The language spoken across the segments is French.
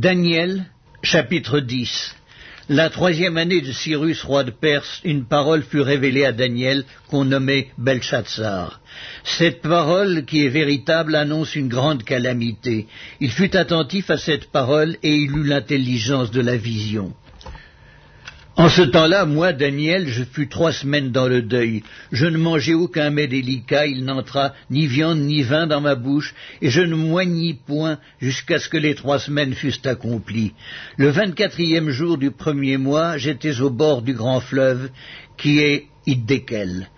Daniel, chapitre 10 La troisième année de Cyrus, roi de Perse, une parole fut révélée à Daniel qu'on nommait Belshazzar. Cette parole, qui est véritable, annonce une grande calamité. Il fut attentif à cette parole et il eut l'intelligence de la vision. En ce temps-là, moi, Daniel, je fus trois semaines dans le deuil. Je ne mangeai aucun mets délicat, il n'entra ni viande ni vin dans ma bouche, et je ne moignis point jusqu'à ce que les trois semaines fussent accomplies. Le vingt-quatrième jour du premier mois, j'étais au bord du grand fleuve, qui est Iddekel.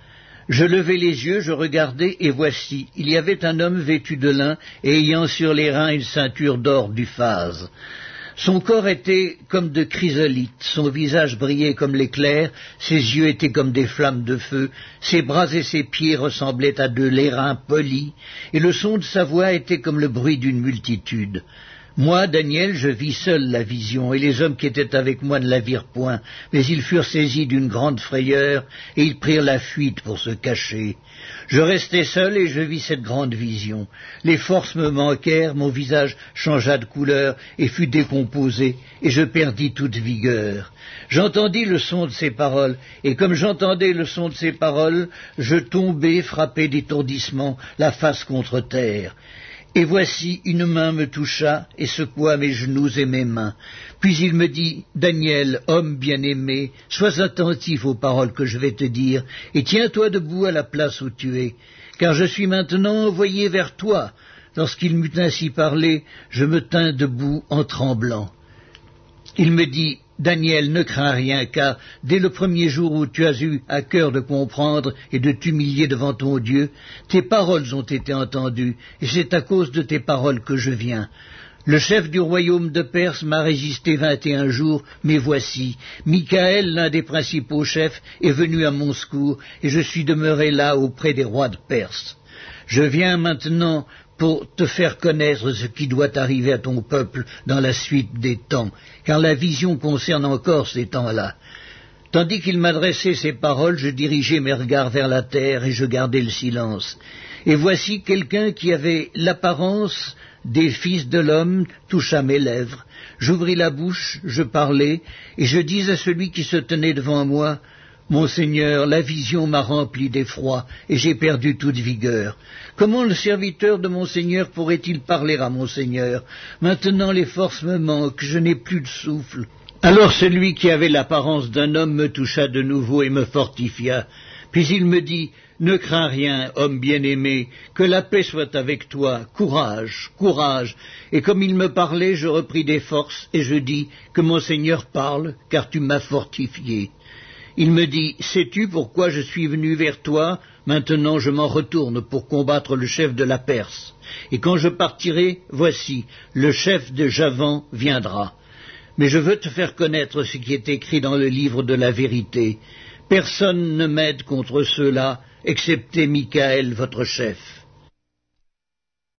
Je levai les yeux, je regardai, et voici, il y avait un homme vêtu de lin, et ayant sur les reins une ceinture d'or du phase. Son corps était comme de chrysolite, son visage brillait comme l'éclair, ses yeux étaient comme des flammes de feu, ses bras et ses pieds ressemblaient à de l'airain poli, et le son de sa voix était comme le bruit d'une multitude. Moi, Daniel, je vis seul la vision, et les hommes qui étaient avec moi ne la virent point, mais ils furent saisis d'une grande frayeur, et ils prirent la fuite pour se cacher. Je restai seul et je vis cette grande vision. Les forces me manquèrent, mon visage changea de couleur et fut décomposé, et je perdis toute vigueur. J'entendis le son de ces paroles, et comme j'entendais le son de ces paroles, je tombai frappé d'étourdissement, la face contre terre. Et voici une main me toucha et secoua mes genoux et mes mains. Puis il me dit, Daniel, homme bien-aimé, sois attentif aux paroles que je vais te dire, et tiens-toi debout à la place où tu es, car je suis maintenant envoyé vers toi. Lorsqu'il m'eut ainsi parlé, je me tins debout en tremblant. Il me dit, Daniel, ne crains rien, car dès le premier jour où tu as eu à cœur de comprendre et de t'humilier devant ton Dieu, tes paroles ont été entendues, et c'est à cause de tes paroles que je viens. Le chef du royaume de Perse m'a résisté vingt et un jours, mais voici, Michael, l'un des principaux chefs, est venu à mon secours, et je suis demeuré là auprès des rois de Perse. Je viens maintenant pour te faire connaître ce qui doit arriver à ton peuple dans la suite des temps, car la vision concerne encore ces temps-là. Tandis qu'il m'adressait ces paroles, je dirigeais mes regards vers la terre et je gardais le silence. Et voici quelqu'un qui avait l'apparence des fils de l'homme toucha mes lèvres. J'ouvris la bouche, je parlais, et je dis à celui qui se tenait devant moi, Monseigneur, la vision m'a rempli d'effroi, et j'ai perdu toute vigueur. Comment le serviteur de Monseigneur pourrait-il parler à Monseigneur? Maintenant les forces me manquent, je n'ai plus de souffle. Alors celui qui avait l'apparence d'un homme me toucha de nouveau et me fortifia. Puis il me dit, Ne crains rien, homme bien-aimé, que la paix soit avec toi, courage, courage. Et comme il me parlait, je repris des forces, et je dis, Que mon Seigneur parle, car tu m'as fortifié. Il me dit, Sais-tu pourquoi je suis venu vers toi? Maintenant je m'en retourne pour combattre le chef de la Perse. Et quand je partirai, voici, le chef de Javan viendra. Mais je veux te faire connaître ce qui est écrit dans le livre de la vérité. Personne ne m'aide contre ceux-là, excepté Michael, votre chef.